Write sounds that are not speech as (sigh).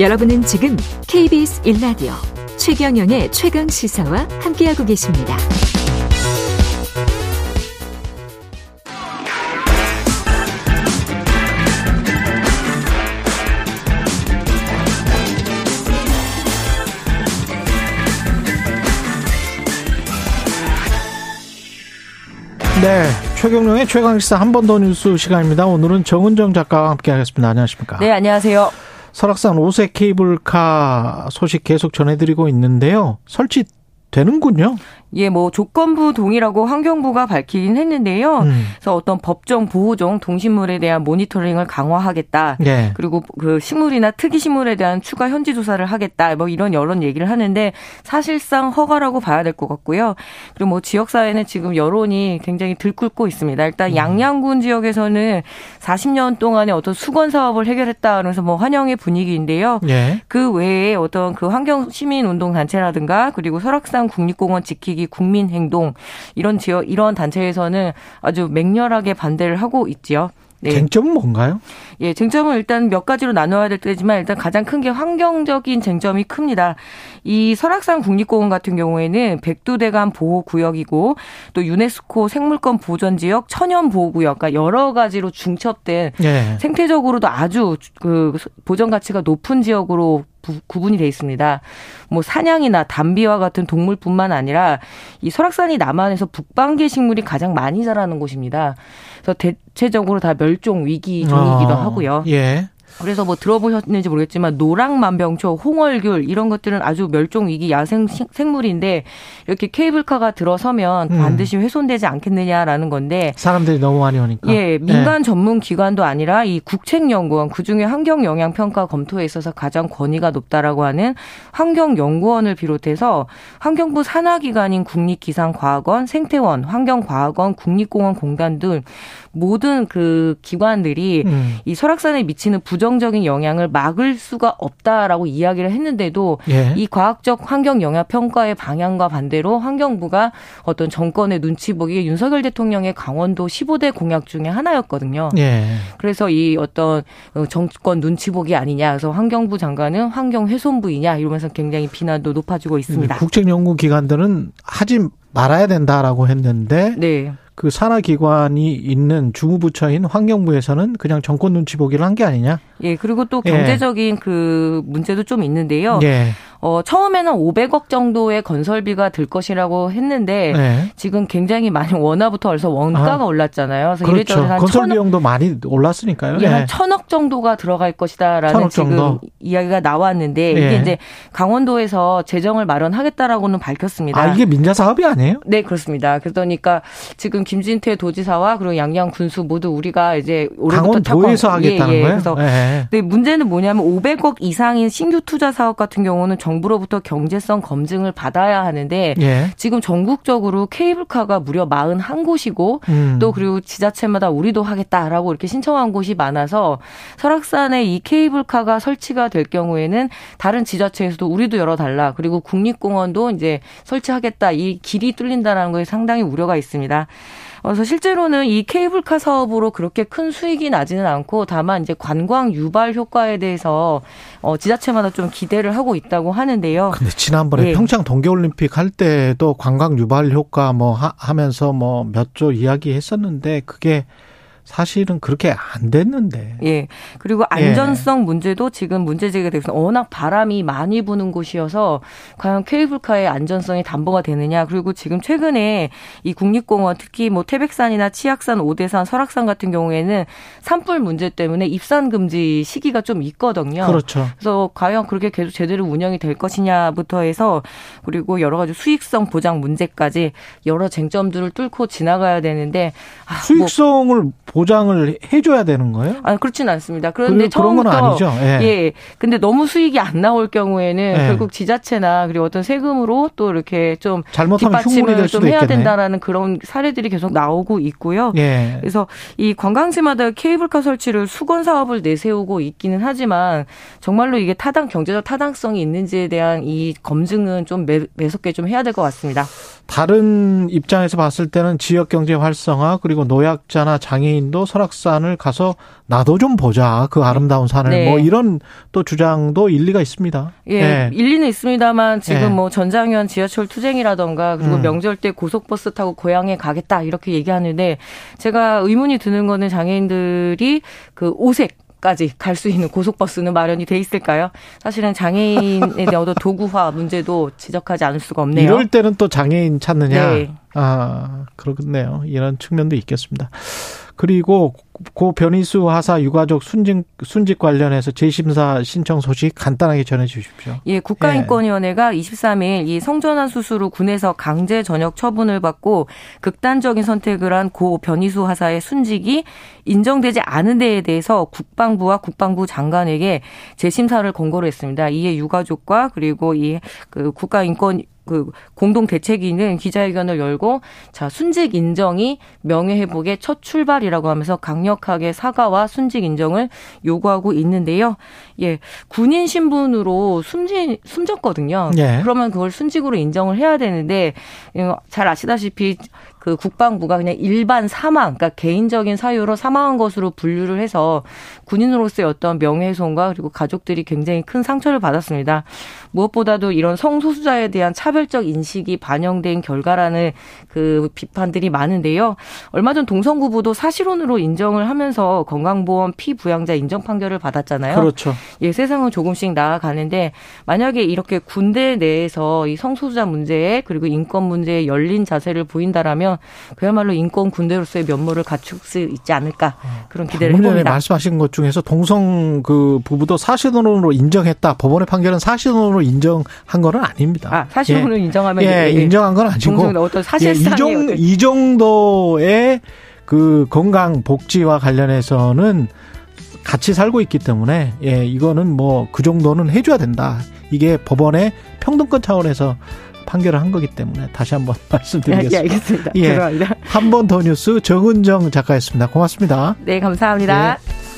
여러분은 지금 KBS 1라디오 최경영의 최강 시사와 함께하고 계십니다. 네. 최경룡의 최강시사 한 번 더 뉴스 시간입니다. 오늘은 정은정 작가와 함께 하겠습니다. 안녕하십니까. 네, 안녕하세요. 설악산 5세 케이블카 소식 계속 전해드리고 있는데요. 설치 되는군요. 예, 뭐 조건부 동의라고 환경부가 밝히긴 했는데요. 음. 그래서 어떤 법정 보호종 동식물에 대한 모니터링을 강화하겠다. 네. 그리고 그 식물이나 특이 식물에 대한 추가 현지 조사를 하겠다. 뭐 이런 여러 얘기를 하는데 사실상 허가라고 봐야 될 것 같고요. 그리고 뭐 지역 사회는 지금 여론이 굉장히 들끓고 있습니다. 일단 음. 양양군 지역에서는 40년 동안의 어떤 수건 사업을 해결했다 그러면서 뭐 환영의 분위기인데요. 예. 그 외에 어떤 그 환경 시민 운동 단체라든가 그리고 설악산 국립공원 지키기 국민행동 이런 지역 이런 단체에서는 아주 맹렬하게 반대를 하고 있지요. 네. 쟁점은 뭔가요? 예, 쟁점은 일단 몇 가지로 나눠야 될 때지만 일단 가장 큰 게 환경적인 쟁점이 큽니다. 이 설악산 국립공원 같은 경우에는 백두대간 보호구역이고 또 유네스코 생물권 보전지역 천연보호구역, 그러니까 여러 가지로 중첩된 예. 생태적으로도 아주 그 보전 가치가 높은 지역으로 부- 구분이 돼 있습니다. 뭐 사냥이나 담비와 같은 동물뿐만 아니라 이 설악산이 남한에서 북방계 식물이 가장 많이 자라는 곳입니다. 그래서 대체적으로 다 멸종 위기 종이기도 어, 하고요. 예. 그래서 뭐 들어보셨는지 모르겠지만 노랑만병초, 홍얼귤 이런 것들은 아주 멸종 위기 야생 식- 생물인데 이렇게 케이블카가 들어서면 음. 반드시 훼손되지 않겠느냐라는 건데 사람들이 너무 많이 오니까. 예, 민간 전문 기관도 아니라 이 국책연구원 그 중에 환경 영향 평가 검토에 있어서 가장 권위가 높다라고 하는 환경연구원을 비롯해서 환경부 산하 기관인 국립기상과학원, 생태원, 환경과학원, 국립공원 공단 등 모든 그 기관들이 음. 이 설악산에 미치는 부정 적인 영향을 막을 수가 없다라고 이야기를 했는데도 예. 이 과학적 환경 영향 평가의 방향과 반대로 환경부가 어떤 정권의 눈치 보기에 윤석열 대통령의 강원도 15대 공약 중에 하나였거든요. 예. 그래서 이 어떤 어, 정권 눈치 보기 아니냐. 그래서 환경부 장관은 환경 훼손부이냐 이러면서 굉장히 비난도 높아지고 있습니다. 국책연구기관들은 하지 말아야 된다라고 했는데 네. 그 산하 기관이 있는 주무부처인 환경부에서는 그냥 정권 눈치 보기를 한 게 아니냐? 예, 그리고 또 예. 경제적인 그 문제도 좀 있는데요. 예. 어, 처음에는 500억 정도의 건설비가 들 것이라고 했는데 네. 지금 굉장히 많이 원화부터 벌써 원가가 아, 올랐잖아요. 그래서 그렇죠. 이래저래 한 건설 천억, 비용도 많이 올랐으니까요. 예, 한 예. 천억 정도가 들어갈 것이다라는 지금 정도? 이야기가 나왔는데 예. 이게 이제 강원도에서 재정을 마련하겠다라고는 밝혔습니다. 아, 이게 민자 사업이 아니에요? 네, 그렇습니다. 그러니까 지금 김진태 도지사와 그리고 양양 군수 모두 우리가 이제 올해부터 강원도에서 하겠다는 예, 예. 거예요? 그래서 예. 근데 문제는 뭐냐면 500억 이상인 신규 투자 사업 같은 경우는 정부로부터 경제성 검증을 받아야 하는데 예. 지금 전국적으로 케이블카가 무려 41곳이고 음. 또 그리고 지자체마다 우리도 하겠다라고 이렇게 신청한 곳이 많아서 설악산에 이 케이블카가 설치가 될 경우에는 다른 지자체에서도 우리도 열어달라 그리고 국립공원도 이제 설치하겠다 이 길이 뚫린다라는 거에 상당히 우려가 있습니다. 그래서 실제로는 이 케이블카 사업으로 그렇게 큰 수익이 나지는 않고 다만 이제 관광 유발 효과에 대해서 어 지자체마다 좀 기대를 하고 있다고 하는데요. 근데 지난번에 예. 평창 동계올림픽 할 때도 관광 유발 효과 뭐 하, 하면서 뭐 몇 조 이야기했었는데 그게 사실은 그렇게 안 됐는데. 예. 그리고 안전성 문제도 지금 문제 제기가 되고 워낙 바람이 많이 부는 곳이어서 과연 케이블카의 안전성이 담보가 되느냐. 그리고 지금 최근에 이 국립공원 특히 뭐 태백산이나 치악산, 오대산, 설악산 같은 경우에는 산불 문제 때문에 입산 금지 시기가 좀 있거든요. 그렇죠. 그래서 과연 그렇게 계속 제대로 운영이 될 것이냐부터 해서 그리고 여러 가지 수익성 보장 문제까지 여러 쟁점들을 뚫고 지나가야 되는데 아, 뭐 수익성을 보장을 해줘야 되는 거예요? 아, 그렇진 않습니다. 그런데 그- 그런 건 처음부터 아니죠. 예. 예. 근데 너무 수익이 안 나올 경우에는 예. 결국 지자체나 그리고 어떤 세금으로 또 이렇게 좀 뒷받침을 좀 해야 있겠네. 된다라는 그런 사례들이 계속 나오고 있고요. 예. 그래서 이 관광지마다 케이블카 설치를 수건 사업을 내세우고 있기는 하지만 정말로 이게 타당 경제적 타당성이 있는지에 대한 이 검증은 좀 매, 매섭게 좀 해야 될 것 같습니다. 다른 입장에서 봤을 때는 지역 경제 활성화 그리고 노약자나 장애인 장애인도 설악산을 가서 나도 좀 보자 그 아름다운 산을 네. 뭐 이런 또 주장도 일리가 있습니다. 예, 예. 일리는 있습니다만 지금 예. 뭐 전장현 지하철 투쟁이라던가 그리고 음. 명절 때 고속버스 타고 고향에 가겠다 이렇게 얘기하는데 제가 의문이 드는 거는 장애인들이 그 오색 까지 갈 수 있는 고속버스는 마련이 돼 있을까요? 사실은 장애인에 대한 어떤 도구화 문제도 지적하지 않을 수가 없네요. 이럴 때는 또 장애인 찾느냐? 네. 아, 그렇겠네요. 이런 측면도 있겠습니다. 그리고 고 변희수 하사 유가족 순직 순직 관련해서 재심사 신청 소식 간단하게 전해 주십시오. 예, 국가인권위원회가 23일 이 성전환 수술 후 군에서 강제 전역 처분을 받고 극단적인 선택을 한 고 변희수 하사의 순직이 인정되지 않은 데에 대해서 국방부와 국방부 장관에게 재심사를 권고를 했습니다. 이에 유가족과 그리고 이 그 국가인권 그 공동 대책위는 기자회견을 열고 자 순직 인정이 명예 회복의 첫 출발이라고 하면서 강력하게 사과와 순직 인정을 요구하고 있는데요. 예, 군인 신분으로 숨진 숨졌거든요. 예. 그러면 그걸 순직으로 인정을 해야 되는데 어, 잘 아시다시피 그 국방부가 그냥 일반 사망, 그러니까 개인적인 사유로 사망한 것으로 분류를 해서 군인으로서의 어떤 명예훼손과 그리고 가족들이 굉장히 큰 상처를 받았습니다. 무엇보다도 이런 성소수자에 대한 차별적 인식이 반영된 결과라는 그 비판들이 많은데요. 얼마 전 동성부부도 사실혼으로 인정을 하면서 건강보험 피부양자 인정 판결을 받았잖아요. 그렇죠. 예, 세상은 조금씩 나아가는데 만약에 이렇게 군대 내에서 이 성소수자 문제에 그리고 인권 문제에 열린 자세를 보인다라면 그야말로 인권 군대로서의 면모를 갖출 수 있지 않을까 그런 기대를 해봅니다. 말씀하신 것 중에서 동성 그 부부도 사실혼으로 인정했다. 법원의 판결은 사실혼으로 인정한 거는 아닙니다. 아, 사실혼을 인정하면 예, 인정한 건 아니고 어떤 예, 이, 사실상의 정, 어떤 이 정 도의 그 건강 복지와 관련해서는 같이 살고 있기 때문에 예, 이거는 뭐 그 정도는 해줘야 된다. 이게 법원의 평등권 차원에서 판결을 한 거기 때문에 다시 한번 (laughs) 예, 말씀드리겠습니다. 알겠습니다. 예. 죄송합니다. 한 번 더 뉴스 정은정 작가였습니다. 고맙습니다. 네, 감사합니다. 네.